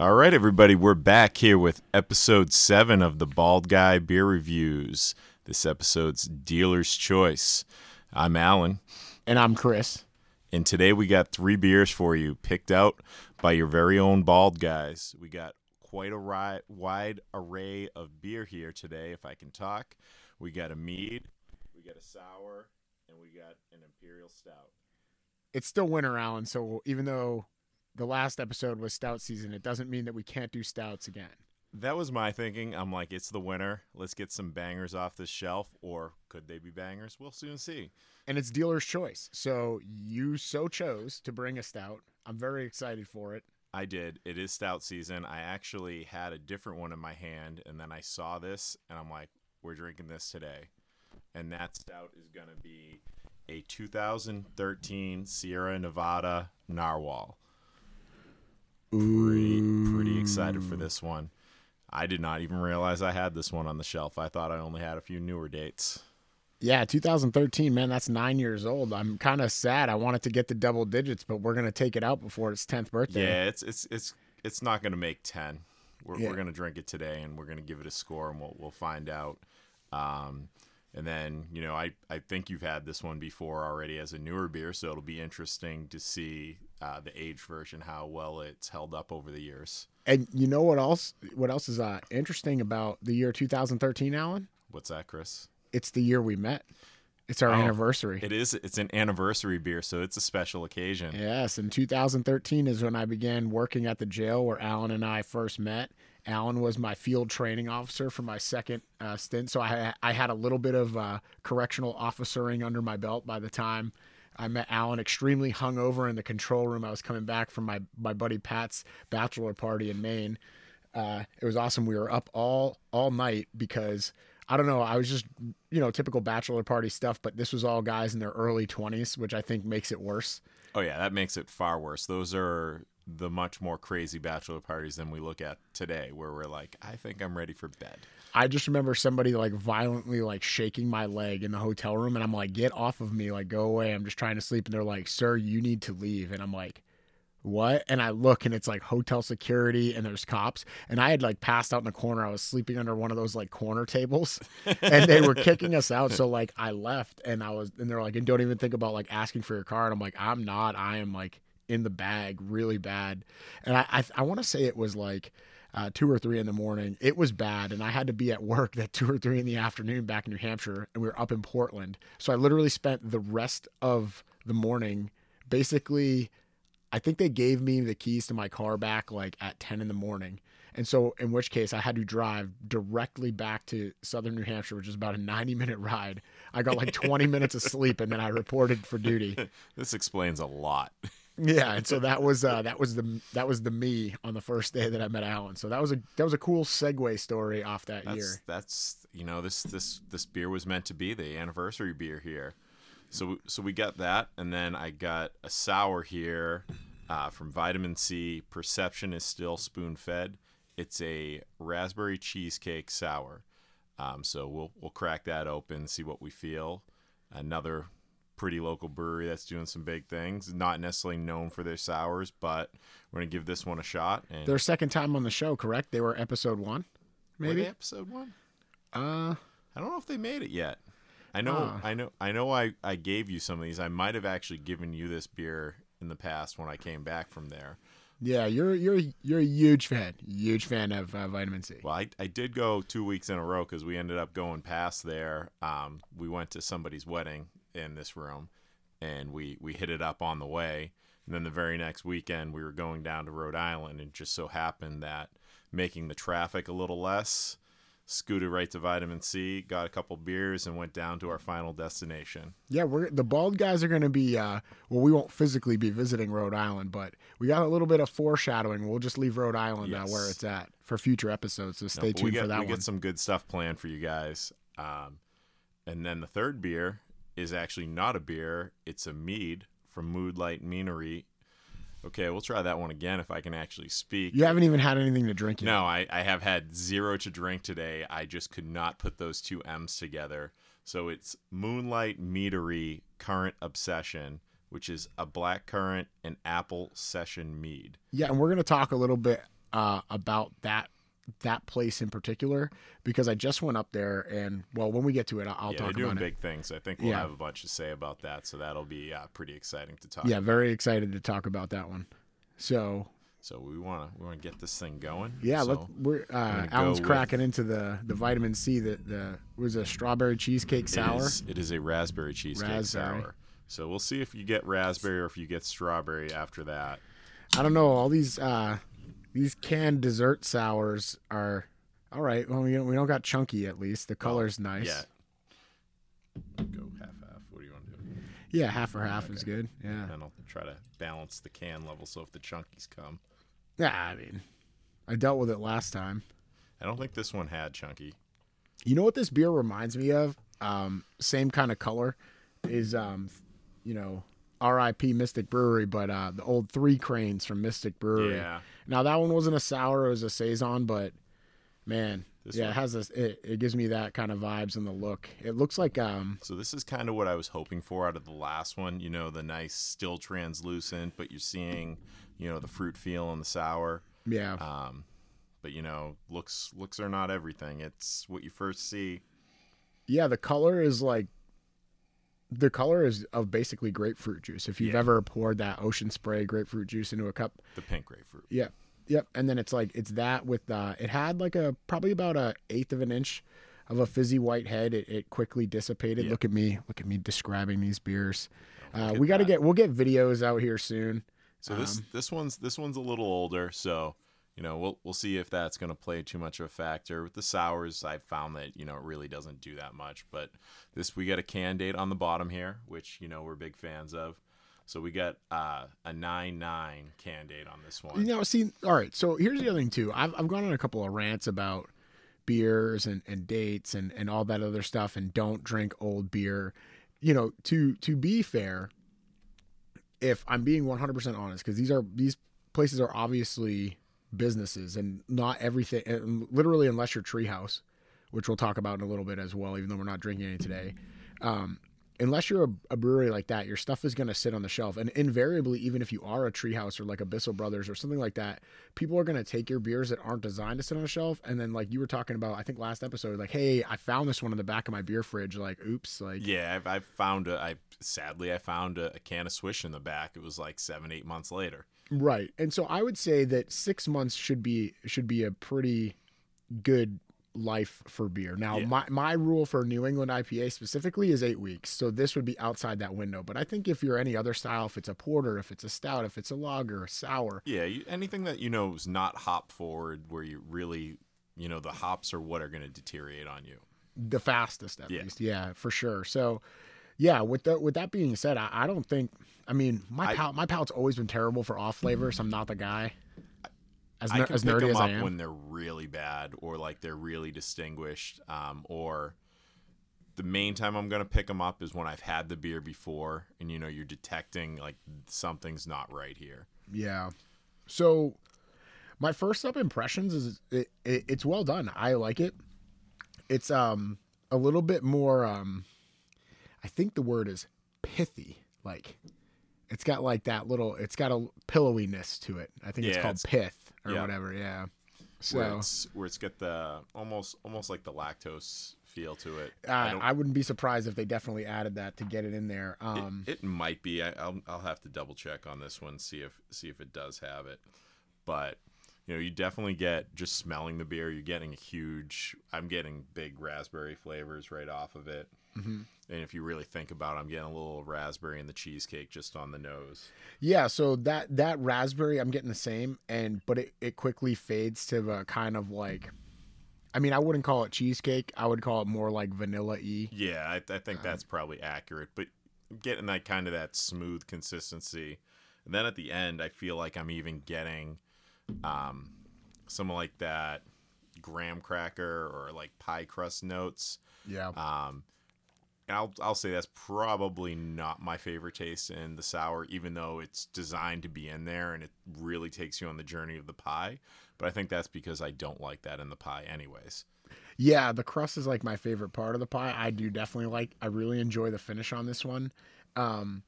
All right, everybody, we're back here with episode seven of the Bald Guy Beer Reviews. This episode's Dealer's Choice. I'm Alan, And I'm Chris. and today we got three beers for you, picked out by your very own Bald Guys. We got quite a ri- wide array of beer here today, if I can talk. We got a mead, we got a sour, and we got an imperial stout. It's still winter, Alan. So even though the last episode was stout season, it doesn't mean that we can't do stouts again. That was my thinking. I'm like, it's the winter. Let's get some bangers off the shelf, or could they be bangers? We'll soon see. And it's dealer's choice. So you so chose to bring a stout. I'm very excited for it. I did. It is stout season. I actually had a different one in my hand, and then I saw this, and I'm like, we're drinking this today. And that stout is going to be a 2013 Sierra Nevada Narwhal. Pretty, pretty excited for this one. I did not even realize I had this one on the shelf. I thought I only had a few newer dates. Yeah, 2013, man, that's nine years old. I'm kind of sad. I wanted to get to double digits, but we're gonna take it out before its 10th birthday. Yeah, it's it's it's it's not going to make ten. We're Yeah. we're going to drink it today, and we're going to give it a score, and we'll we'll find out. Um, and then you know, I I think you've had this one before already as a newer beer, so it'll be interesting to see uh, the age version how well it's held up over the years. And you know what else? What else is uh, interesting about the year 2013, Alan? What's that, Chris? It's the year we met. It's our Oh, anniversary. It is. It's an anniversary beer, so it's a special occasion. Yes, in 2013 is when I began working at the jail where Alan and I first met. Alan was my field training officer for my second uh, stint, so I I had a little bit of uh, correctional officering under my belt by the time I met Alan. Extremely hungover in the control room. I was coming back from my my buddy Pat's bachelor party in Maine. Uh, it was awesome. We were up all all night because I don't know. I was just you know typical bachelor party stuff, but this was all guys in their early 20s, which I think makes it worse. Oh yeah, that makes it far worse. Those are the much more crazy bachelor parties than we look at today, where we're like, I think I'm ready for bed. I just remember somebody like violently like shaking my leg in the hotel room and I'm like, get off of me, like go away. I'm just trying to sleep. And they're like, Sir, you need to leave. And I'm like, What? And I look and it's like hotel security and there's cops. And I had like passed out in the corner. I was sleeping under one of those like corner tables and they were kicking us out. So like I left and I was and they're like, and don't even think about like asking for your car. And I'm like, I'm not. I am like in the bag really bad. And I I, I want to say it was like uh, two or three in the morning. It was bad, and I had to be at work at two or three in the afternoon back in New Hampshire, and we were up in Portland. So I literally spent the rest of the morning basically. I think they gave me the keys to my car back like at 10 in the morning. And so, in which case, I had to drive directly back to southern New Hampshire, which is about a 90 minute ride. I got like 20 minutes of sleep, and then I reported for duty. This explains a lot. Yeah, and so that was uh, that was the that was the me on the first day that I met Alan. So that was a that was a cool segue story off that That's year. that's you know this this this beer was meant to be the anniversary beer here. So so we got that, and then I got a sour here uh, from Vitamin Sea. Perception is still spoon fed. It's a raspberry cheesecake sour. Um, so we'll we'll crack that open, see what we feel. Another pretty local brewery that's doing some big things. Not necessarily known for their sours, but we're gonna give this one a shot. And Their second time on the show, correct? They were episode one, Were maybe. they episode one. Uh, I don't know if they made it yet. I know, Ah. I know, I know. I I gave you some of these. I might have actually given you this beer in the past when I came back from there. yeah, you're you're you're a huge fan, huge fan of uh, Vitamin Sea. Well, I, I did go two weeks in a row because we ended up going past there. Um, we went to somebody's wedding in this room, and we we hit it up on the way. And then the very next weekend, we were going down to Rhode Island, and just so happened that making the traffic a little less, scooted right to Vitamin Sea, got a couple beers, and went down to our final destination. Yeah, we're the bald guys are going to be. Uh, well, we won't physically be visiting Rhode Island, but we got a little bit of foreshadowing. We'll just leave Rhode Island uh, where it's at for future episodes. So stay but tuned get, for that we one. get some good stuff planned for you guys. Um, and then the third beer is actually not a beer; it's a mead from Moodlight Meanery. Okay, we'll try that one again if I can actually speak. You haven't even had anything to drink yet. No, I, I have had zero to drink today. I just could not put those two M's together. So it's Moonlight Meadery Current Obsession, which is a black currant and apple session mead. Yeah, and we're going to talk a little bit uh, about that that place in particular because I just went up there and well, when we get to it, I'll, yeah, talk they're doing about it. big things. I think we'll Yeah. have a bunch to say about that, so that'll be uh, pretty exciting to talk. Yeah, about. very excited to talk about that one. So So we want to we want to get this thing going. yeah, so, we're uh, Alan's go with- cracking into the the Vitamin Sea that the was a strawberry cheesecake sour. is, it is a raspberry cheesecake Raspberry. sour. So we'll see if you get raspberry or if you get strawberry after that. I don't know. All these uh, these canned dessert sours are all right. Well, we don't, we don't got chunky at least. The color's nice. Yeah. Go half half. What do you want to do? Yeah, half or half is good. Yeah. Then I'll try to balance the can level so if the chunkies come. Yeah, I mean, I dealt with it last time. I don't think this one had chunky. You know what this beer reminds me of? Um, same kind of color is um, you know, R.I.P. Mystic Brewery, but uh, the old Three Cranes from Mystic Brewery. Yeah. Now that one wasn't a sour; it was a saison, but man, This yeah, one- it has this. It, it gives me that kind of vibes in the look. It looks like um, So this is kind of what I was hoping for out of the last one. You know, the nice, still translucent, but you're seeing, you know, the fruit feel in the sour. yeah, Um, but you know, looks looks are not everything. It's what you first see. yeah. The color is like. The color is of basically grapefruit juice. If you've Yeah. ever poured that ocean spray grapefruit juice into a cup, The pink grapefruit. Yep. Yep. And then it's like it's that with uh it had like a probably about a eighth of an inch of a fizzy white head. It, it quickly dissipated. Yeah. Look at me. Look at me describing these beers. Uh, we got to get we'll get videos out here soon. So this Um, this one's this one's a little older, so you know we'll we'll see if that's going to play too much of a factor. With the sours, I found that you know it really doesn't do that much. But this we got a can date on the bottom here, which you know we're big fans of. So we got uh, a nine nine can date on this one. You know, see, all right. So here's the other thing too. I've I've gone on a couple of rants about beers and, and dates and, and all that other stuff and don't drink old beer. You know, to to be fair, if I'm being 100% honest, because these are these places are obviously businesses and not everything. And literally, unless you're Treehouse, which we'll talk about in a little bit as well, even though we're not drinking any today. Um, unless you're a, a brewery like that, your stuff is going to sit on the shelf. And invariably, even if you are a Treehouse or like a Bissell Brothers or something like that, people are going to take your beers that aren't designed to sit on a shelf. And then, like you were talking about, I think last episode, like, hey, I found this one in the back of my beer fridge. Like, oops, like, Yeah, I've, I've found a. I sadly I found a, a can of Swish in the back. It was like seven eight months later. Right. And so I would say that six months should be should be a pretty good life for beer. Now Yeah. my, my rule for New England IPA specifically is eight weeks. So this would be outside that window. But I think if you're any other style, if it's a porter, if it's a stout, if it's a lager, a sour, Yeah, you, anything that you know is not hop forward, where you really, you know, the hops are what are going to deteriorate on you. the fastest at Yeah. least. Yeah, for sure. So yeah, with the, with that being said, I, I don't think I mean my I- palate my palate's always been terrible for off flavors. I'm not the guy. As, I can as pick nerdy them as up I am. when they're really bad or like they're really distinguished. Um, or the main time I'm gonna pick them up is when I've had the beer before, and you know you're detecting like something's not right here. Yeah. So my first up impressions is it, it, it's well done. I like it. It's um a little bit more um I think the word is pithy. Like it's got like that little it's got a pillowiness to it. I think it's called it's- pith or yeah. whatever, yeah. Where So it's where it's got the almost almost like the lactose feel to it. I, I wouldn't be surprised if they definitely added that to get it in there. It- Um it, might be. I, I'll I'll have to double check on this one, see if see if it does have it. But you know, you definitely get just smelling the beer. You're getting a huge. I'm getting big raspberry flavors right off of it. Mhm. And if you really think about it, I'm getting a little raspberry in the cheesecake just on the nose. Yeah, so that that raspberry, I'm getting the same, and but it, it quickly fades to a kind of like, I mean, I wouldn't call it cheesecake. I would call it more like vanilla y. Yeah, I, I Um, think that's probably accurate. But getting that kind of that smooth consistency, and then at the end, I feel like I'm even getting um, some like that graham cracker or like pie crust notes. Yeah, Um, I'll I'll say that's probably not my favorite taste in the sour, even though it's designed to be in there and it really takes you on the journey of the pie. But I think that's because I don't like that in the pie, anyways. yeah. The crust is like my favorite part of the pie. I do definitely like. I really enjoy the finish on this one. Um,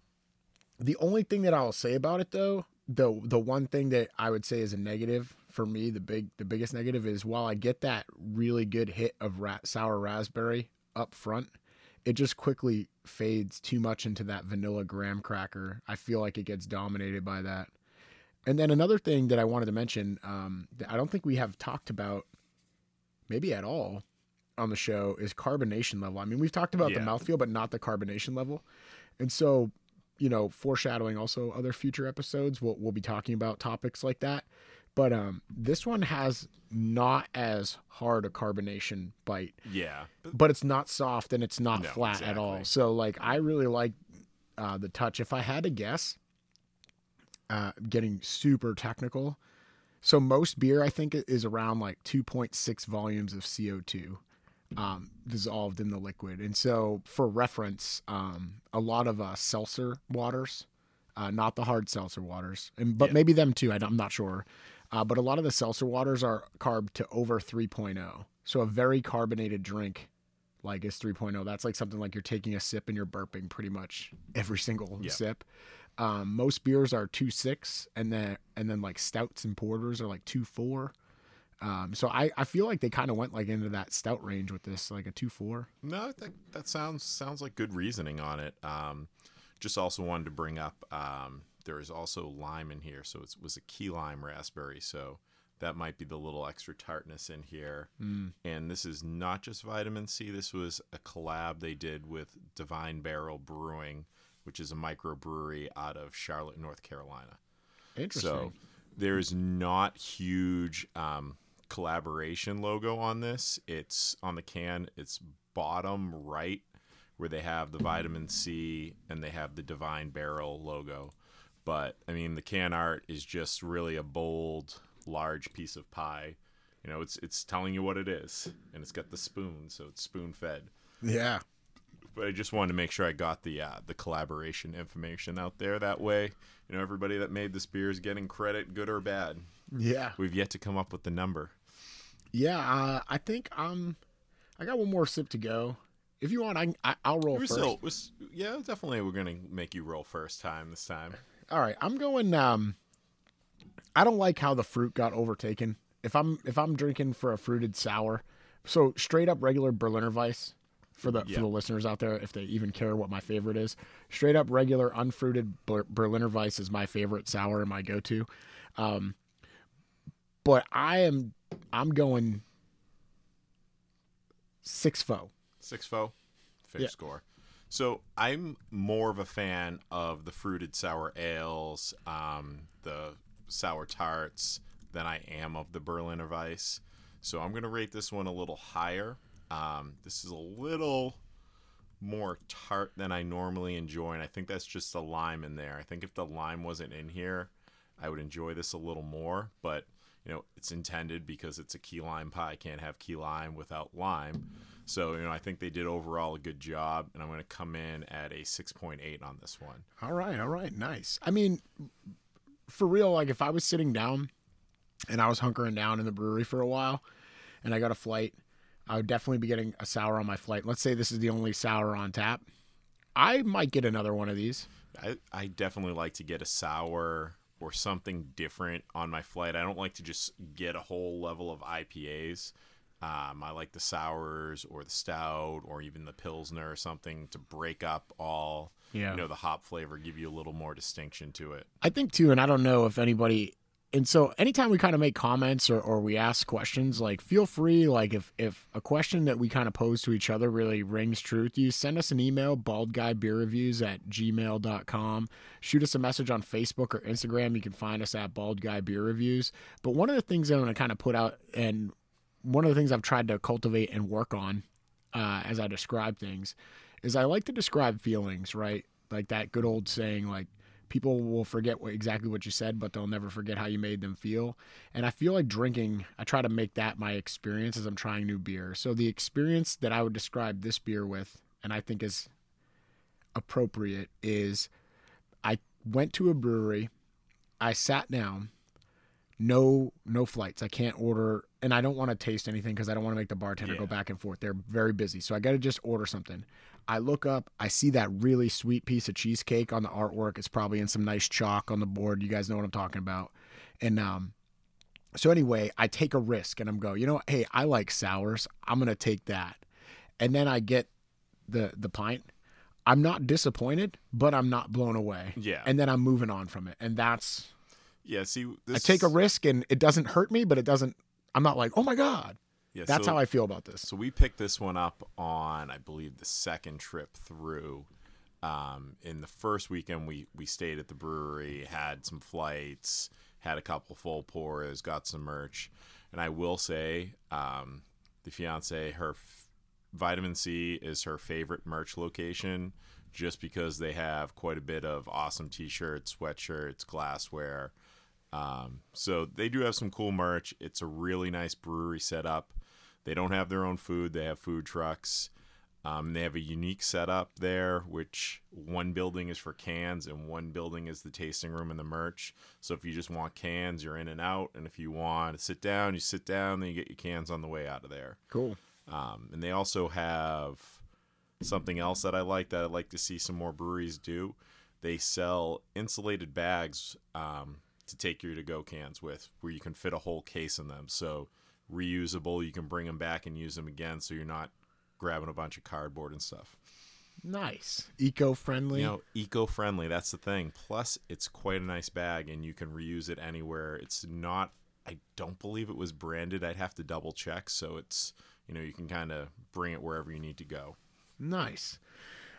the only thing that I'll say about it though, the the one thing that I would say is a negative for me the big the biggest negative is while I get that really good hit of ra- sour raspberry up front, it just quickly fades too much into that vanilla graham cracker. I feel like it gets dominated by that. And then another thing that I wanted to mention, um, that I don't think we have talked about, maybe at all, on the show is carbonation level. I mean, we've talked about the mouthfeel, but not the carbonation level. And so, you know, foreshadowing also other future episodes, we'll we'll be talking about topics like that. But um, this one has not as hard a carbonation bite, Yeah. But it's not soft and it's not No, flat at all. So like I really like uh, the touch. If I had to guess, uh, getting super technical. So most beer I think is around like 2.6 volumes of CO2 um, dissolved in the liquid. And so for reference, um, a lot of uh, seltzer waters, uh, not the hard seltzer waters, and but Yeah. maybe them too. I, am not sure. Uh, but a lot of the seltzer waters are carb to over 3.0. So a very carbonated drink like is 3.0. That's like something like you're taking a sip and you're burping pretty much every single Yeah. sip. Um, most beers are 2.6 and then and then like stouts and porters are like 2.4. Um, so I, I feel like they kind of went like into that stout range with this, like a 2.4. No, I think that sounds sounds like good reasoning on it. Um, just also wanted to bring up um, there is also lime in here, so it was a key lime raspberry, so that might be the little extra tartness in here. And this is not just Vitamin Sea. This was a collab they did with Divine Barrel Brewing, which is a microbrewery out of Charlotte, North Carolina. Interesting. So there's not huge um, collaboration logo on this. It's on the can. It's bottom right where they have the Vitamin Sea and they have the Divine Barrel logo. But I mean, the can art is just really a bold, large piece of pie. You know, it's it's telling you what it is, and it's got the spoon, so it's spoon fed. yeah. But I just wanted to make sure I got the uh, the collaboration information out there. That way, you know, everybody that made this beer is getting credit, good or bad. Yeah. We've yet to come up with the number. Yeah. Uh, I think um, I got one more sip to go. If you want, I, I I'll roll We're first. still, yeah, definitely. We're gonna make you roll first time this time. All right, I'm going. Um, I don't like how the fruit got overtaken. If I'm if I'm drinking for a fruited sour, so straight up regular Berliner Weisse for the Yeah. for the listeners out there, if they even care what my favorite is, straight up regular unfruited Berliner Weisse is my favorite sour and my go to. Um, but I am I'm going six foe. Six foe, fair Yeah. score. So I'm more of a fan of the fruited sour ales, um, the sour tarts, than I am of the Berliner Weisse. So I'm gonna rate this one a little higher. Um, this is a little more tart than I normally enjoy, and I think that's just the lime in there. I think if the lime wasn't in here, I would enjoy this a little more. But you know, it's intended because it's a key lime pie. Can't have key lime without lime. So you know, I think they did overall a good job, and I'm going to come in at a 6.8 on this one. All right, all right, nice. I mean, for real, like if I was sitting down and I was hunkering down in the brewery for a while and I got a flight, I would definitely be getting a sour on my flight. Let's say this is the only sour on tap. I might get another one of these. I, I definitely like to get a sour or something different on my flight. I don't like to just get a whole level of IPAs. Um, I like the sours or the stout or even the pilsner or something to break up all Yeah. you know the hop flavor, give you a little more distinction to it. I think too, and I don't know if anybody. And so, anytime we kind of make comments or, or we ask questions, like feel free, like if if a question that we kind of pose to each other really rings true to you, send us an email, baldguybeerreviews at gmail.com. Shoot us a message on Facebook or Instagram. You can find us at Bald Guy Beer Reviews. But one of the things I'm going to kind of put out, and one of the things I've tried to cultivate and work on uh, as I describe things, is I like to describe feelings, right? Like that good old saying, like, people will forget what, exactly what you said, but they'll never forget how you made them feel. And I feel like drinking, I try to make that my experience as I'm trying new beer. So the experience that I would describe this beer with, and I think is appropriate, is I went to a brewery, I sat down, no no flights. I can't order, and I don't want to taste anything because I don't want to make the bartender go back and forth. They're very busy, so I got to just order something. I look up, I see that really sweet piece of cheesecake on the artwork. It's probably in some nice chalk on the board. You guys know what I'm talking about. And um, So anyway, I take a risk and I'm go, you know, hey, I like sours. I'm gonna take that, and then I get the the pint. I'm not disappointed, but I'm not blown away. Yeah. And then I'm moving on from it, and that's Yeah, see, this I take a risk and it doesn't hurt me, but it doesn't. I'm not like, oh my god. Yeah, That's so- how I feel about this. So we picked this one up on, I believe, the second trip through. Um, in the first weekend, we we stayed at the brewery, had some flights, had a couple full pours, got some merch, and I will say, um, the fiance, her f- Vitamin Sea is her favorite merch location, just because they have quite a bit of awesome T-shirts, sweatshirts, glassware. Um, so they do have some cool merch. It's a really nice brewery setup. They don't have their own food. They have food trucks. Um, they have a unique setup there, which one building is for cans and one building is the tasting room and the merch. So if you just want cans, you're in and out. And if you want to sit down, you sit down, then you get your cans on the way out of there. Cool. Um, and they also have something else that I like that I'd like to see some more breweries do. They sell insulated bags um, to take your to go cans with, where you can fit a whole case in them. So reusable, you can bring them back and use them again. So you're not grabbing a bunch of cardboard and stuff. Nice. Eco friendly. You know, eco friendly. That's the thing. Plus, it's quite a nice bag, and you can reuse it anywhere. It's not. I don't believe it was branded. I'd have to double check. So it's you know you can kind of bring it wherever you need to go. nice.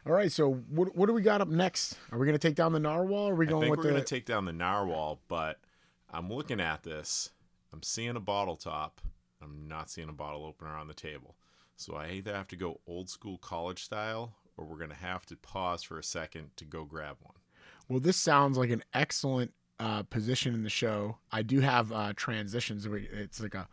All right. So what what do we got up next? Are we gonna take down the narwhal? Or are we going I think we're the? gonna take down the narwhal, but I'm looking at this. I'm seeing a bottle top. I'm not seeing a bottle opener on the table. So I either have to go old school college style, or we're gonna have to pause for a second to go grab one. well, this sounds like an excellent uh, position in the show. I do have uh, transitions. It's like a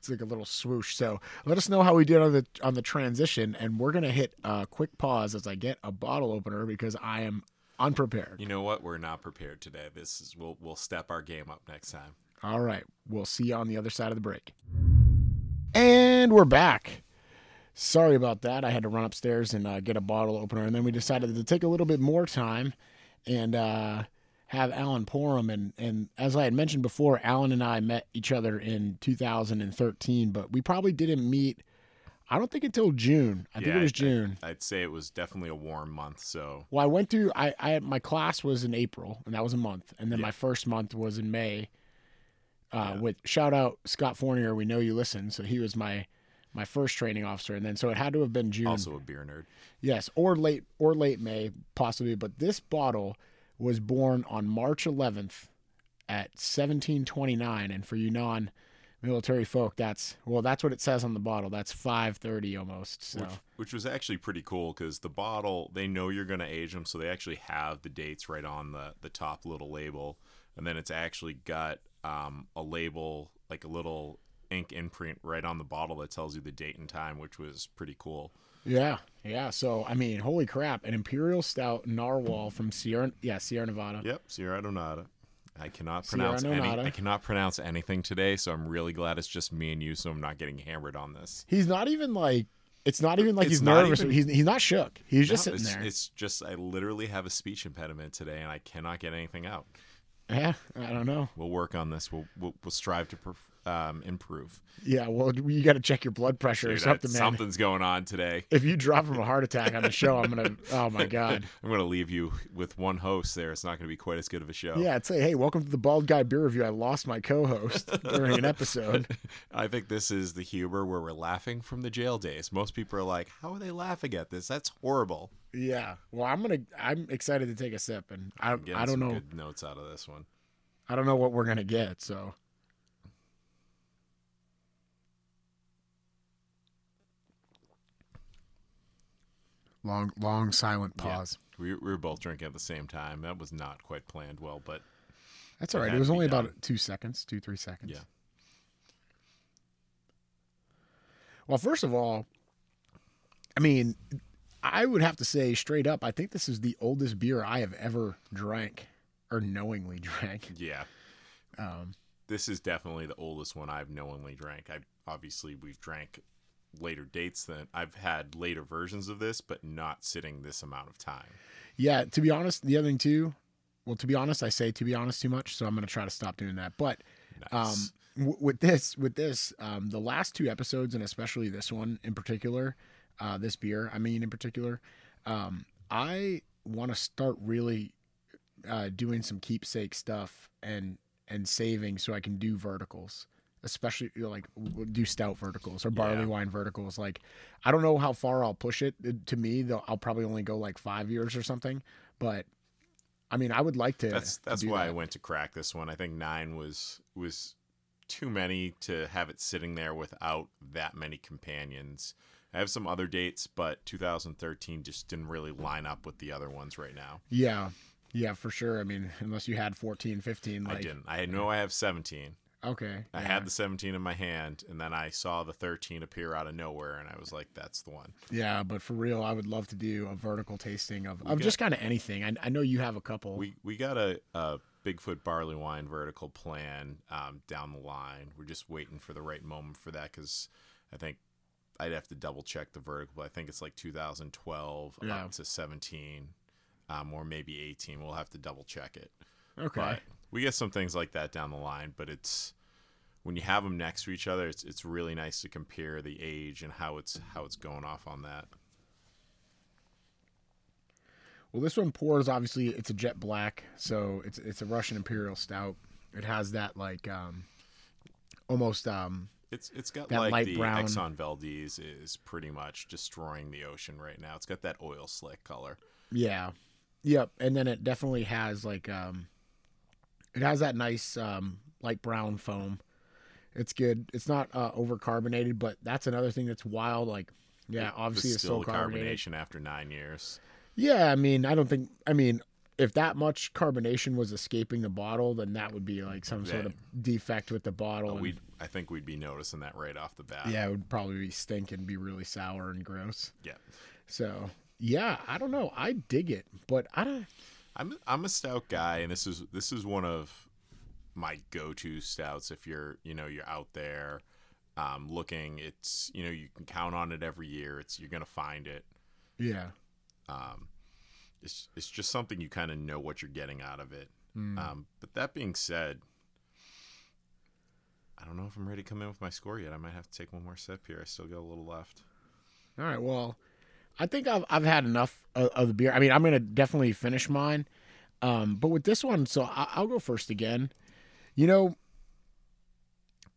it's like a little swoosh. So let us know how we did on the on the transition, and we're gonna hit a quick pause as I get a bottle opener because I am unprepared. You know what? We're not prepared today. This is we'll we'll step our game up next time. All right. We'll see you on the other side of the break. And we're back. Sorry about that. I had to run upstairs and uh, get a bottle opener. And then we decided to take a little bit more time and uh, have Alan Porum. And, and as I had mentioned before, Alan and I met each other in 2013, but we probably didn't meet, I don't think until June. I think it was June. I'd say it was definitely a warm month. So Well, I went to I, I my class was in April, and that was a month, and then Yeah. my first month was in May. Uh, Yeah. With shout out Scott Fournier, we know you listen, so he was my my first training officer, and then so it had to have been June, also a beer nerd. yes, or late or late May possibly, but this bottle was born on March 11th at 1729, and for you non military folk, that's well, that's what it says on the bottle. That's 530 almost. So which, which was actually pretty cool because the bottle they know you're going to age them so they actually have the dates right on the the top little label and then it's actually got um, a label like a little ink imprint right on the bottle that tells you the date and time which was pretty cool Yeah, yeah. So I mean, holy crap! An imperial stout narwhal from Sierra, yeah, Sierra Nevada. yep sierra donata i cannot Sierra pronounce any Nevada. i cannot pronounce anything today so i'm really glad it's just me and you so i'm not getting hammered on this He's not even like. It's not even like It's he's not nervous. even- he's he's not shook. He's just sitting it's, there. it's just i literally have a speech impediment today and i cannot get anything out yeah, I don't know. we'll work on this we'll we'll, we'll strive to perf- um, improve Yeah, well, you got to check your blood pressure or something. Something's going on today. If you drop from a heart attack on the show, I'm gonna. Oh my god. I'm going to leave you with one host there. It's not going to be quite as good of a show. Yeah, I'd say, hey, welcome to the Bald Guy Beer Review. I lost my co-host during an episode. I think this is the humor where we're laughing from the jail days. Most people are like, how are they laughing at this? That's horrible. Yeah. Well, I'm gonna. I'm excited to take a sip, and I. I don't know. notes out of this one. I don't know what we're gonna get. So. Long, long, silent Yeah. pause. We, we were both drinking at the same time. That was not quite planned well, but That's all right. It right. had It was only done. about two seconds, two, three seconds. Yeah. Well, first of all, I mean, I would have to say straight up, I think this is the oldest beer I have ever drank or knowingly drank. yeah. Um, This is definitely the oldest one I've knowingly drank. I obviously we've drank later dates than I've had later versions of this, but not sitting this amount of time. yeah, to be honest, the other thing too, well, to be honest, I say to be honest too much, so I'm going to try to stop doing that. But Nice. Um, w- with this, with this, um, the last two episodes, and especially this one in particular, uh, this beer, I mean, in particular, um, I want to start really uh, doing some keepsake stuff and and saving so I can do verticals, especially you know, like do stout verticals or barley Yeah. wine verticals. Like, I don't know how far I'll push it. To me, though, I'll probably only go like five years or something. But I mean, I would like to. That's to that's do why I went to crack this one. I think nine was was too many to have it sitting there without that many companions. I have some other dates, but 2013 just didn't really line up with the other ones right now. Yeah. Yeah, for sure. I mean, unless you had 14, 15. Like, I didn't. I know I have 17. Okay. I yeah. had the 17 in my hand, and then I saw the 13 appear out of nowhere, and I was like, "That's the one." Yeah, but for real, I would love to do a vertical tasting of, We of got- just kind of anything. I, I know you have a couple. We we got a, a Bigfoot barley wine vertical plan um, down the line. We're just waiting for the right moment for that because I think I'd have to double check the vertical. But I think it's like 2012 Yeah. up to 17, um, or maybe 18. We'll have to double check it. okay. But we get some things like that down the line. But it's when you have them next to each other, it's it's really nice to compare the age and how it's how it's going off on that. Well, this one pours obviously it's a jet black, so it's it's a Russian Imperial Stout. It has that like um almost um It's it's got That like light the brown- Exxon Valdez is pretty much destroying the ocean right now. It's got that oil slick color. yeah. Yep, and then it definitely has like um it has that nice um light brown foam. It's good. It's not uh over carbonated, but that's another thing that's wild like yeah, obviously it's still carbonated. carbonation after nine years. Yeah, I mean, I don't think. I mean, if that much carbonation was escaping the bottle, then that would be like some sort of defect with the bottle. We I think we'd be noticing that right off the bat. yeah, it would probably be stink and be really sour and gross. Yeah. So yeah, I don't know. I dig it, but I don't. I'm I'm a stout guy, and this is this is one of my go-to stouts. If you're you know you're out there um, looking, it's you know you can count on it every year. It's you're gonna find it. Yeah. Um, it's it's just something you kind of know what you're getting out of it. Mm. Um, but that being said, I don't know if I'm ready to come in with my score yet. I might have to take one more sip here. I still got a little left. All right. Well, I think I've I've had enough of, of the beer. I mean, I'm gonna definitely finish mine. Um, but with this one, so I, I'll go first again. You know,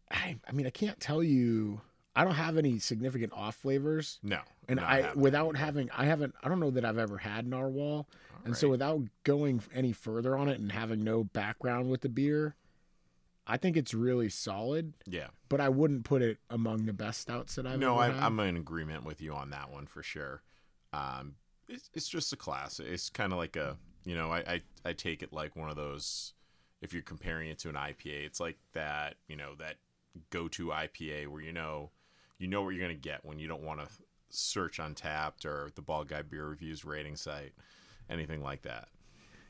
I I mean, I can't tell you. I don't have any significant off flavors, No, and I without having I haven't I don't know that I've ever had narwhal, and All so without going any further on it and having no background with the beer, I think it's really solid. yeah, But I wouldn't put it among the best stouts that I've no, I. I'm in agreement with you on that one for sure. Um, it's it's just a class. It's kind of like a you know I, I I take it like one of those. If you're comparing it to an IPA, it's like that you know that go-to IPA where you know you know what you're gonna get when you don't want to search Untappd or the Bald Guy Beer Reviews rating site, anything like that.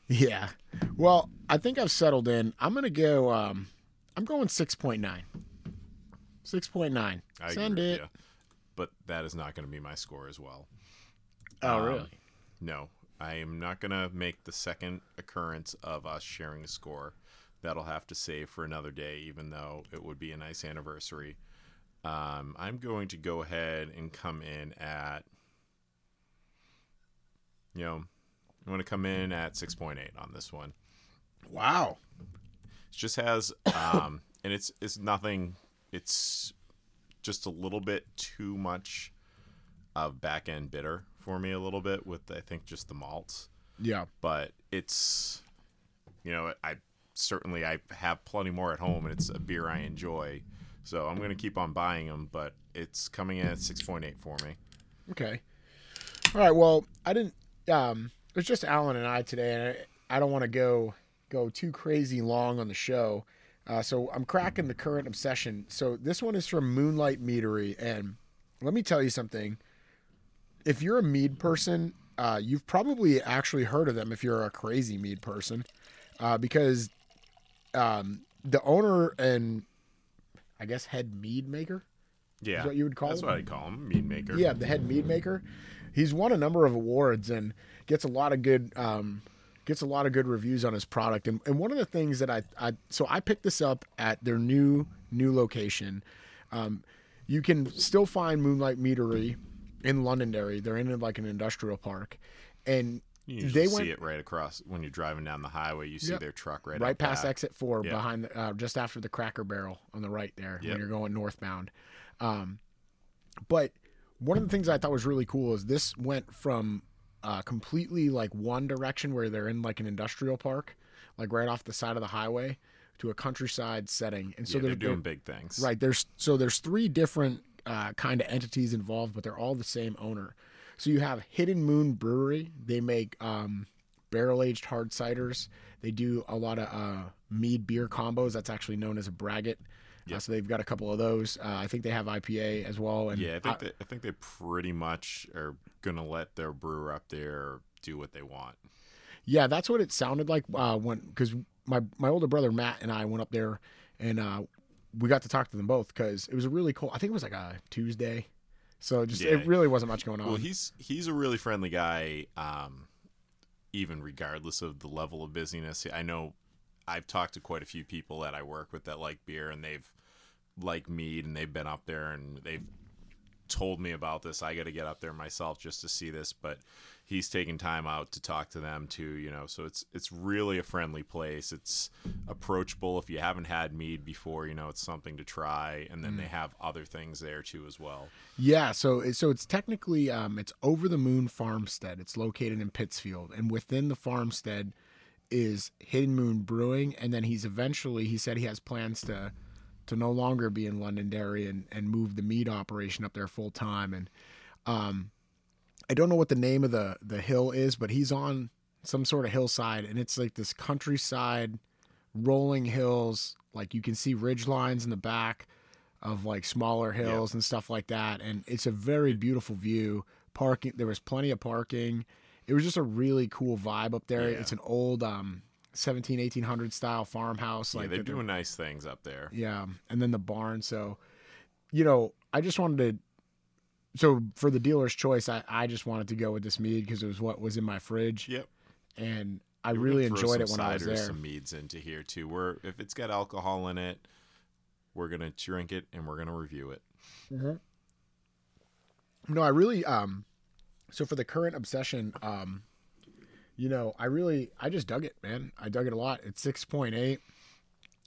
Yeah. Well, I think I've settled in. I'm gonna go. Um, I'm going six point nine. Six point nine. I Send agree it. you. But that is not going to be my score as well. Oh, Um, really? No, I am not going to make the second occurrence of us sharing a score. That'll have to save for another day, even though it would be a nice anniversary. Um, I'm going to go ahead and come in at, you know, I'm going to come in at 6.8 on this one. Wow. It just has, um, and it's it's nothing. It's just a little bit too much of back end bitter for me. A little bit with I think just the malts, Yeah. but it's you know I certainly I have plenty more at home, and it's a beer I enjoy. So I'm gonna keep on buying them, but it's coming in at 6.8 for me. Okay. All right. Well, I didn't. Um, it was just Alan and I today, and I, I don't want to go go too crazy long on the show. Uh, so I'm cracking the current obsession. So this one is from Moonlight Meadery, and let me tell you something. If you're a mead person, uh, you've probably actually heard of them. If you're a crazy mead person, uh, because um, the owner and I guess head mead maker Yeah, what you would call that's them? what I call him, mead maker. yeah, the head mead maker. He's won a number of awards and gets a lot of good um, gets a lot of good reviews on his product. And, and one of the things that I, I so I picked this up at their new new location. Um, you can still find Moonlight Meadery in Londonderry. They're in like an industrial park, and You they see went it right across when you're driving down the highway. You see Yep. their truck right right past back. exit four, Yeah. behind the, uh, just after the Cracker Barrel on the right there Yep. when you're going northbound. Um, but one of the things I thought was really cool is this went from uh, completely like one direction where they're in like an industrial park, like right off the side of the highway, to a countryside setting. And so yeah, they're they're, doing big things. Right. There's so there's three different uh, kind of entities involved, but they're all the same owner. So you have Hidden Moon Brewery. They make um, barrel aged hard ciders. They do a lot of uh, mead beer combos. That's actually known as a braggot. Uh, so they've got a couple of those. Uh, I think they have IPA as well. And Yeah, I think uh, they, I think they pretty much are gonna let their brewer up there do what they want. Yeah, that's what it sounded like uh, when because my my older brother Matt and I went up there and uh, we got to talk to them both because it was a really cool. I think it was like a Tuesday, so just Yeah. it really wasn't much going on. Well, he's he's a really friendly guy, um, even regardless of the level of busyness. I know I've talked to quite a few people that I work with that like beer, and they've like mead, and they've been up there, and they've told me about this. I got to get up there myself just to see this, but he's taking time out to talk to them too. You know, so it's it's really a friendly place. It's approachable. If you haven't had mead before, you know, it's something to try, and then they have other things there too as well. Yeah, so so it's technically um, it's over the moon farmstead. It's located in Pittsfield, and within the farmstead is Hidden Moon Brewing. And then he's eventually he said he has plans to to no longer be in Londonderry and and move the mead operation up there full time. And um, I don't know what the name of the the hill is, but he's on some sort of hillside, and it's like this countryside, rolling hills. Like you can see ridge lines in the back of like smaller hills and stuff like that and it's a very beautiful view parking there was plenty of parking it was just a really cool vibe up there Yeah. it's an old um 17 1800 style farmhouse yeah, like they're doing nice things up there. yeah and then the barn so you know i just wanted to so for the dealer's choice i, I just wanted to go with this mead because it was what was in my fridge Yep. and i We're really gonna throw enjoyed it when i was there Some meads into here too. We're if it's got alcohol in it, we're gonna drink it and we're gonna review it. No, I really um so for the current obsession, um you know, I really I just dug it, man. I dug it a lot. It's 6.8.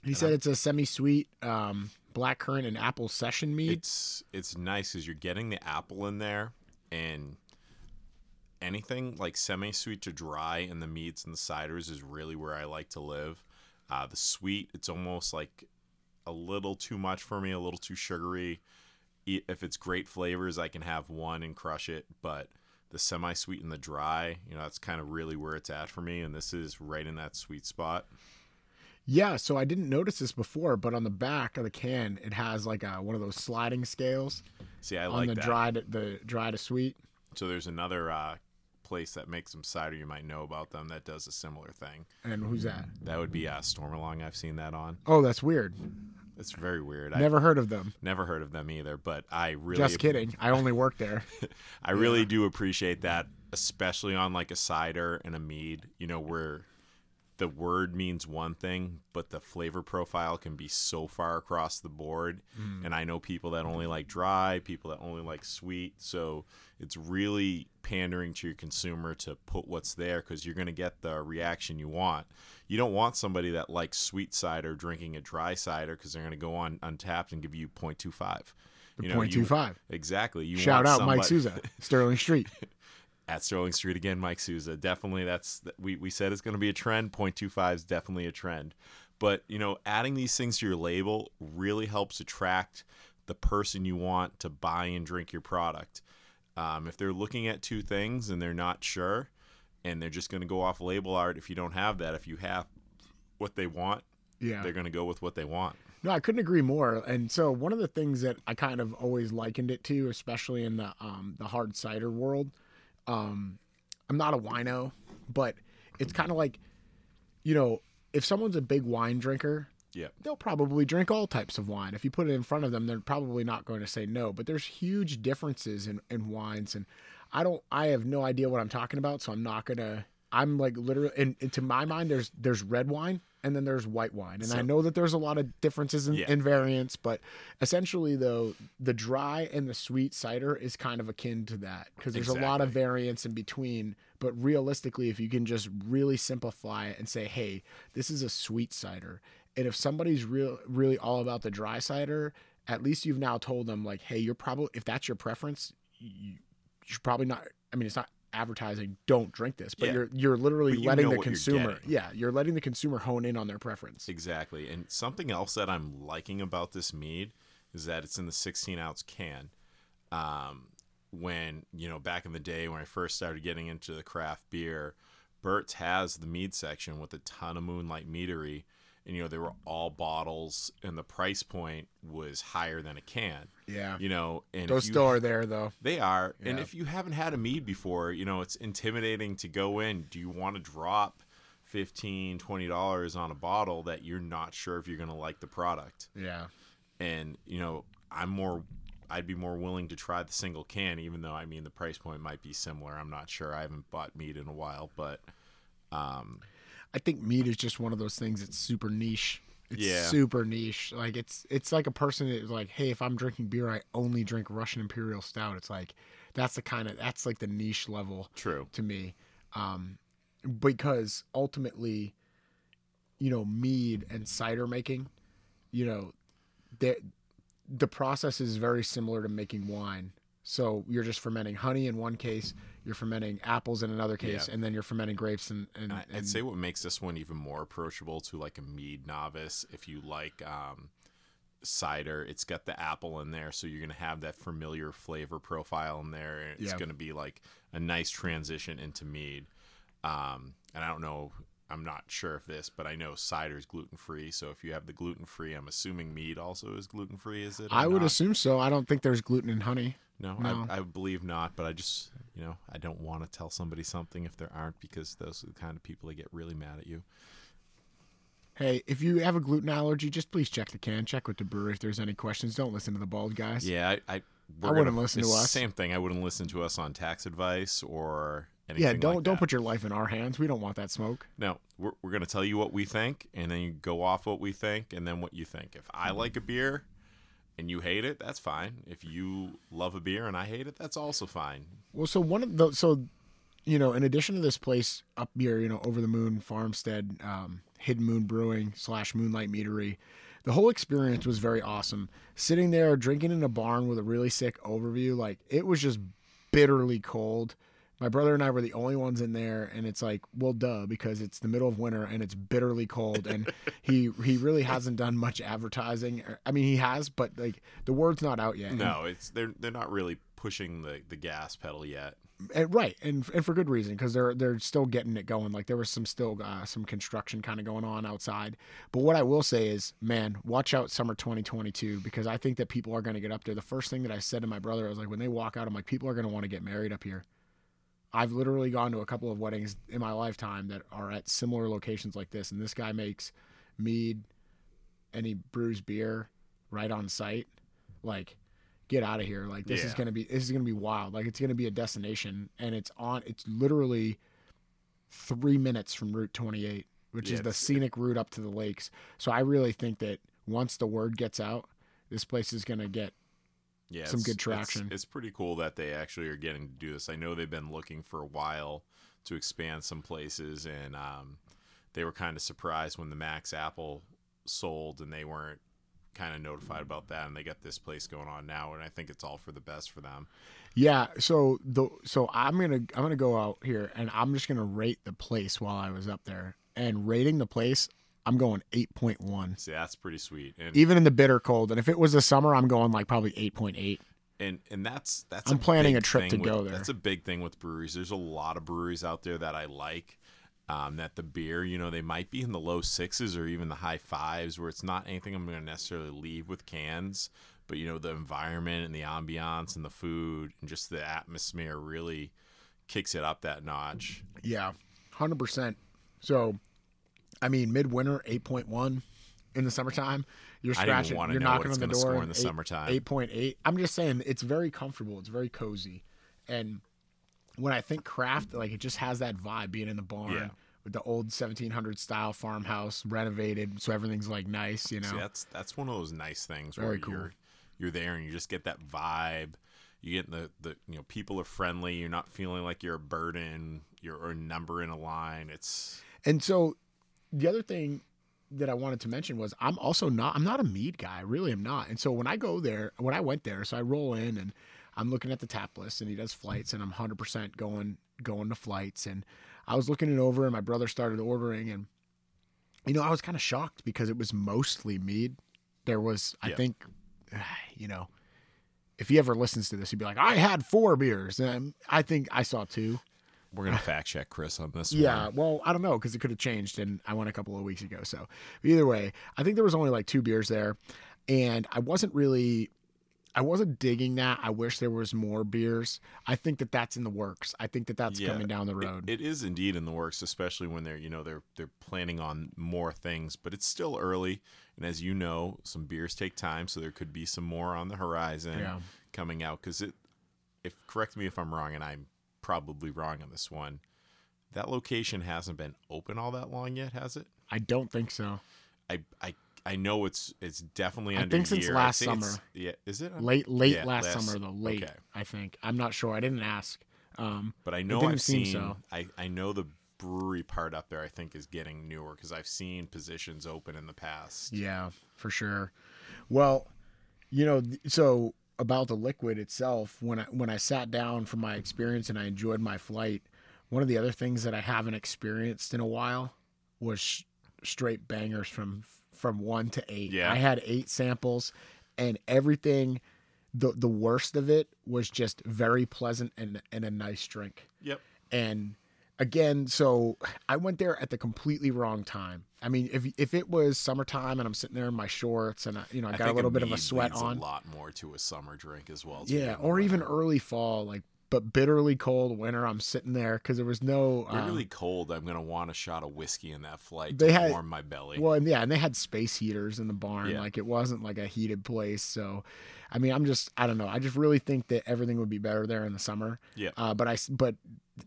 He said it's a semi-sweet um black currant and apple session mead. It's it's nice because you're getting the apple in there and anything like semi-sweet to dry and the meads and the ciders is really where I like to live. Uh, the sweet, it's almost like a little too much for me, a little too sugary. If it's great flavors, I can have one and crush it, but the semi-sweet and the dry, you know, that's kind of really where it's at for me, and this is right in that sweet spot. Yeah, so I didn't notice this before, but on the back of the can it has like a one of those sliding scales See, I on like the that. dry to the dry to sweet. So there's another uh, place that makes some cider you might know about them that does a similar thing. And who's that? That would be uh, Stormalong. I've seen that on. Oh, that's weird. It's very weird. I've Never heard of them. never heard of them either, but I really Just kidding. I only work there. I really do appreciate that, especially on like a cider and a mead. You know, where the word means one thing, but the flavor profile can be so far across the board. Mm. And I know people that only like dry, people that only like sweet. So it's really pandering to your consumer to put what's there because you're going to get the reaction you want. You don't want somebody that likes sweet cider drinking a dry cider because they're going to go on Untappd and give you 0.25. You know, Point you- Exactly. You Shout out Mike somebody- Souza, Sterling Street. At Sterling Street again, Mike Souza. Definitely, that's we we said it's going to be a trend. 0.25 is definitely a trend, but you know, adding these things to your label really helps attract the person you want to buy and drink your product. Um, if they're looking at two things and they're not sure, and they're just going to go off label art, if you don't have that, if you have what they want, Yeah. they're going to go with what they want. No, I couldn't agree more. And so one of the things that I kind of always likened it to, especially in the um, the hard cider world, um, I'm not a wino, but it's kind of like, you know, if someone's a big wine drinker, Yep. they'll probably drink all types of wine. If you put it in front of them, they're probably not going to say no. But there's huge differences in, in wines, and I don't, I have no idea what I'm talking about, so I'm not gonna I'm like literally, and, and to my mind, there's there's red wine and then there's white wine, and I know that there's a lot of differences in, Yeah. in variants, but essentially though, the dry and the sweet cider is kind of akin to that because there's a lot of Exactly. variance in between. But realistically, if you can just really simplify it and say, hey, this is a sweet cider, and if somebody's real really all about the dry cider, at least you've now told them like, hey, you're probably if that's your preference, you, you should probably not. I mean, it's not advertising. Don't drink this, but Yeah. you're you're literally you letting the what you're consumer. Yeah, you're letting the consumer hone in on their preference. Exactly. And something else that I'm liking about this mead is that it's in the 16 ounce can. Um, when, you know, back in the day when I first started getting into the craft beer, Burt's has the mead section with a ton of Moonlight Meadery. And, you know, they were all bottles, and the price point was higher than a can. Yeah, You know, and those still are there though. They are. And if you haven't had a mead before, you know, it's intimidating to go in. Do you want to drop 15 $20 on a bottle that you're not sure if you're going to like the product? Yeah, And, you know, I'm more I'd be more willing to try the single can even though I mean the price point might be similar. I'm not sure. I haven't bought mead in a while, but um I think mead is just one of those things. that's super niche. It's Yeah. super niche. Like it's it's like a person that's like, hey, if I'm drinking beer, I only drink Russian Imperial Stout. It's like that's the kind of that's like the niche level true. to me, um, because ultimately, you know, mead and cider making, you know, the the process is very similar to making wine. So you're just fermenting honey in one case, you're fermenting apples in another case, Yeah. and then you're fermenting grapes and and, and I'd say what makes this one even more approachable to like a mead novice, if you like um, cider, it's got the apple in there, so you're gonna have that familiar flavor profile in there. It's Yeah. gonna be like a nice transition into mead. Um, and I don't know, I'm not sure if this, but I know cider's gluten free. So if you have the gluten free, I'm assuming mead also is gluten free. Is it? I would not? assume so. I don't think there's gluten in honey. No, No. I, I believe not, but I just, you know, I don't want to tell somebody something if there aren't because those are the kind of people that get really mad at you. Hey, if you have a gluten allergy, just please check the can. Check with the brewery if there's any questions. Don't listen to the bald guys. Yeah, I, I, we're wouldn't gonna- listen to us. Same thing. I wouldn't listen to us on tax advice or. Yeah, don't like don't put your life in our hands. We don't want that smoke. No, we're, we're gonna tell you what we think, and then you go off what we think, and then what you think. If I like a beer, and you hate it, that's fine. If you love a beer and I hate it, that's also fine. Well, so one of the so, you know, in addition to this place up here, you know, over the moon farmstead, um, Hidden Moon Brewing slash Moonlight Meadery, the whole experience was very awesome. Sitting there drinking in a barn with a really sick overview, like it was just bitterly cold. My brother and I were the only ones in there, and it's like, well, duh, because it's the middle of winter and it's bitterly cold, and he he really hasn't done much advertising. I mean, he has, but like the word's not out yet. And- No, it's they're they're not really pushing the, the gas pedal yet. and, right, and and for good reason because they're they're still getting it going. Like there was some still uh, some construction kind of going on outside. But what I will say is, man, watch out summer 2022 because I think that people are going to get up there. The first thing that I said to my brother, I was like, when they walk out, I'm like, people are going to want to get married up here. I've literally gone to a couple of weddings in my lifetime that are at similar locations like this, and this guy makes mead and he brews beer right on site. Like, get out of here! Like this is gonna be this is gonna be wild. Like it's gonna be a destination, and it's on. It's literally three minutes from Route 28, which Yeah, is the scenic route up to the lakes. So I really think that once the word gets out, this place is gonna get Yeah, Some it's- good it's- traction. It's, pretty cool that they actually are getting to do this. I know they've been looking for a while to expand some places, and um, they were kind of surprised when the Max Apple sold, and they weren't kind of notified about that, and they got this place going on now, and I think it's all for the best for them. Yeah, so the so I'm gonna I'm gonna go out here and I'm just gonna rate the place while I was up there. And rating the place, I'm going eight point one. See, that's pretty sweet, and Even in the bitter cold. And if it was the summer, I'm going like probably eight point eight. and and that's that's. I'm planning big a trip to go there. That's a big thing with breweries. There's a lot of breweries out there that I like. Um, that the beer, you know, they might be in the low sixes or even the high fives, where it's not anything I'm going to necessarily leave with cans, but you know, the environment and the ambiance and the food and just the atmosphere really kicks it up that notch. Yeah, hundred percent. So, I mean, midwinter eight point one. In the summertime, you're scratching. You're know what knocking it's on the door score in the eight- summertime. Eight point eight. I'm just saying, it's very comfortable. It's very cozy, and when I think craft, like it just has that vibe being in the barn Yeah. with the old 1700 style farmhouse renovated, so everything's like nice, you know. See, that's that's one of those nice things Very where cool. you're you're there and you just get that vibe. You get the the you know people are friendly. You're not feeling like you're a burden. You're a number in a line. It's And so the other thing that I wanted to mention was I'm also not I'm not a mead guy. I really am not. And so when I go there, when I went there, so I roll in and I'm looking at the tap list and he does flights and I'm 100% going going to flights and I was looking it over and my brother started ordering and you know, I was kind of shocked because it was mostly mead. There was I Yeah. think you know, if he ever listens to this, he'd be like, "I had four beers." And I think I saw two. We're gonna fact check Chris on this. Yeah, one. well, I don't know because it could have changed, and I went a couple of weeks ago. So either way, I think there was only like two beers there, and I wasn't really, I wasn't digging that. I wish there was more beers. I think that that's in the works. I think that that's Yeah, coming down the It- road. it is indeed in the works, especially when they're you know they're they're planning on more things, but it's still early. And as you know, some beers take time, so there could be some more on the horizon Yeah. coming out. Because it, if correct me if I'm wrong, and I'm probably wrong on this one, that location hasn't been open all that long yet, has it? I don't think so. I I I know it's it's definitely I under think since year. last it's- summer. Yeah, is it Late, late Yeah, last, last- summer though. Late, okay. I think. I'm not sure. I didn't ask. Um, But I know I've seen. so. I I know the brewery part up there. I think is getting newer because I've seen positions open in the past. Yeah, for sure. Well, you know, so about the liquid itself, when I when I sat down from my experience and I enjoyed my flight, one of the other things that I haven't experienced in a while was sh- straight bangers from from 1 to 8. Yeah. I had 8 samples and everything the the worst of it was just very pleasant and and a nice drink. Yep. And again, so I went there at the completely wrong time. I mean, if if it was summertime and I'm sitting there in my shorts and I, you know I, got a little bit of a sweat on, A lot more to a summer drink as well. yeah, or even early fall, like but bitterly cold winter. I'm sitting there because there was no. um, Really cold. I'm gonna want a shot of whiskey in that flight They to had- warm my belly. well, and yeah, and they had space heaters in the barn. Yeah. Like it wasn't like a heated place. So, I mean, I'm just I don't know. I just really think that everything would be better there in the summer. Yeah. Uh, but I but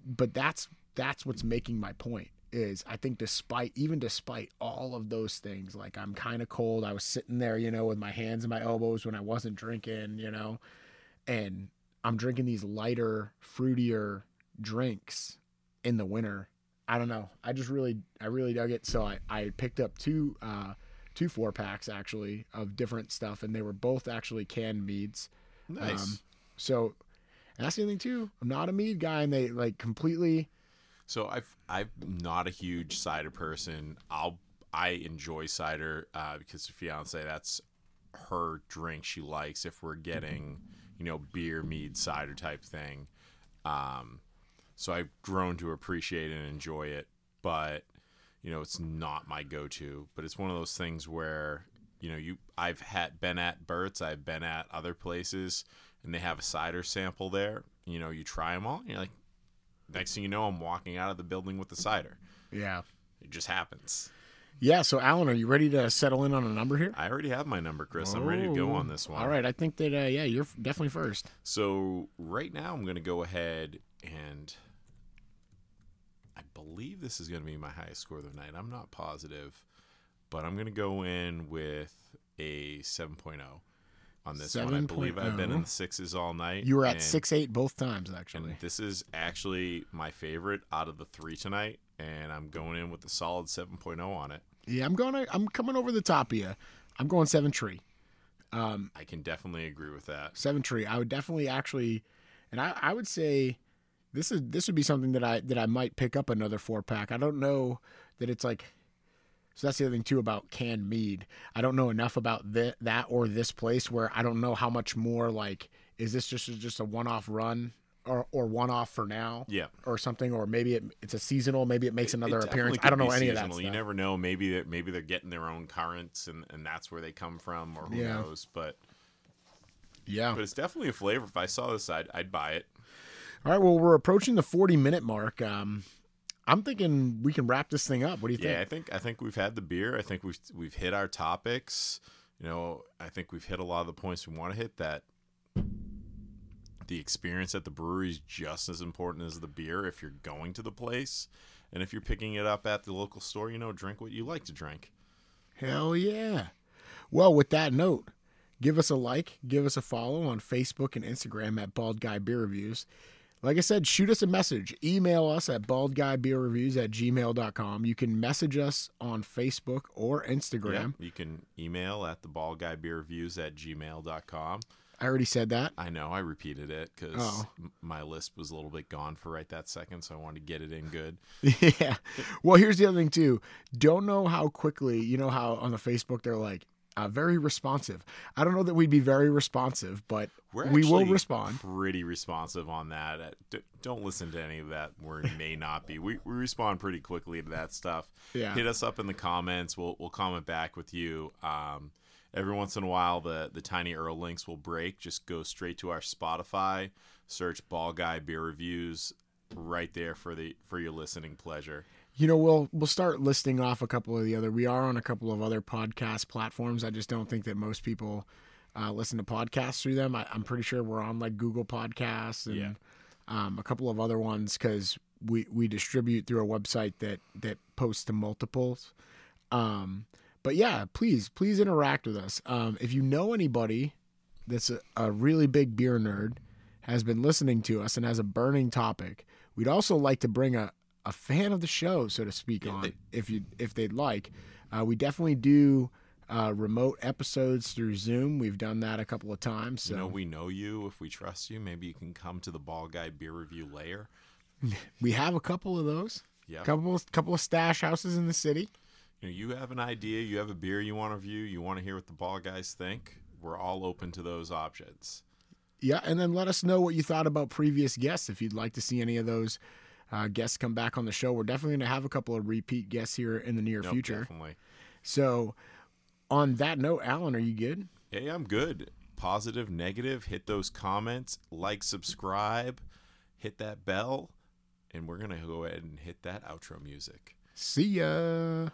but that's that's what's making my point is I think despite even despite all of those things, like I'm kind of cold. I was sitting there, you know, with my hands in my elbows when I wasn't drinking, you know, and I'm drinking these lighter, fruitier drinks in the winter. I don't know. I just really, I really dug it. So I, I picked up two, uh, two four packs actually of different stuff, and they were both actually canned meads. nice. um, So, and that's the other thing too. I'm not a mead guy, and they like completely. So I've I'm not a huge cider person. I'll I enjoy cider uh, because the fiance that's her drink she likes. If we're getting you know beer, mead, cider type thing, um, so I've grown to appreciate and enjoy it. But you know it's not my go-to. But it's one of those things where you know you I've had been at Burt's, I've been at other places, and they have a cider sample there. You know you try them all, and you're like next thing you know, I'm walking out of the building with the cider. Yeah. It just happens. Yeah. So, Alan, are you ready to settle in on a number here? I already have my number, Chris. I'm ready to go on this one. All right. I think that uh, yeah, you're definitely first. So right now, I'm going to go ahead and I believe this is going to be my highest score of the night. I'm not positive, but I'm going to go in with a 7.0 on this one. I believe I've been in the sixes all night. You were at and- six eight both times actually. And this is actually my favorite out of the three tonight, and I'm going in with a solid 7.0 on it. Yeah, I'm going. to I'm coming over the top of you. I'm going seven tree. Um, I can definitely agree with that. Seven tree. I would definitely actually, and I, I would say this is this would be something that I that I might pick up another four pack. I don't know that it's like. So that's the other thing too about canned mead. I don't know enough about that that or this place where I don't know how much more like is this just just a one off run or or one off for now Yeah. or something or maybe it, it's a seasonal maybe it makes another It appearance. I don't know any of that stuff. You never know. Maybe that maybe they're getting their own currants, and, and that's where they come from, or who Yeah. knows. But yeah. but it's definitely a flavor. If I saw this, I'd, I'd buy it. All right. Well, we're approaching the 40 minute mark. Um, I'm thinking we can wrap this thing up. What do you Yeah, I think? think I think we've had the beer. I think we've we've hit our topics. You know, I think we've hit a lot of the points we want to hit. That the experience at the brewery is just as important as the beer if you're going to the place. And if you're picking it up at the local store, you know, drink what you like to drink. Hell yeah. Well, with that note, give us a like, give us a follow on Facebook and Instagram at Bald Guy Beer Reviews. Like I said, shoot us a message. Email us at baldguybeerreviews at gmail.com. You can message us on Facebook or Instagram. Yeah, you can email at the bald guy beer reviews at gmail.com. I already said that. I know I repeated it because Oh. my list was a little bit gone for right that second, so I wanted to get it in good. yeah. Well, here's the other thing too. Don't know how quickly, you know how on the Facebook they're like, uh, very responsive. I don't know that we'd be very responsive, but We're we will respond. Pretty responsive on that. Uh, d- Don't listen to any of that where it may not be. We, we respond pretty quickly to that stuff. Yeah. Hit us up in the comments. We'll we'll comment back with you. Um, every once in a while, the the TinyURL links will break. Just go straight to our Spotify. Search Bald Guy Beer Reviews right there for the for your listening pleasure. You know, we'll we'll start listing off a couple of the other. We are on a couple of other podcast platforms. I just don't think that most people uh, listen to podcasts through them. I, I'm pretty sure we're on like Google Podcasts and Yeah. um, a couple of other ones because we we distribute through a website that that posts to multiples. Um, but yeah, please please interact with us. Um, if you know anybody that's a, a really big beer nerd has been listening to us and has a burning topic, we'd also like to bring a, a fan of the show, so to speak, Yeah, on they- if you if they'd like. Uh, we definitely do uh, remote episodes through Zoom. We've done that a couple of times. So You know, we know you. If we trust you, maybe you can come to the Bald Guy Beer Review layer. we have a couple of those. Yeah. Couple couple of stash houses in the city. you know, you have an idea, you have a beer you want to review, you want to hear what the bald guys think, we're all open to those options. Yeah, and then let us know what you thought about previous guests. If you'd like to see any of those uh, guests come back on the show, we're definitely going to have a couple of repeat guests here in the near future. Definitely. So, on that note, Alan, are you good? Hey, I'm good. Positive, negative, hit those comments, like, subscribe, hit that bell, and we're going to go ahead and hit that outro music. See ya.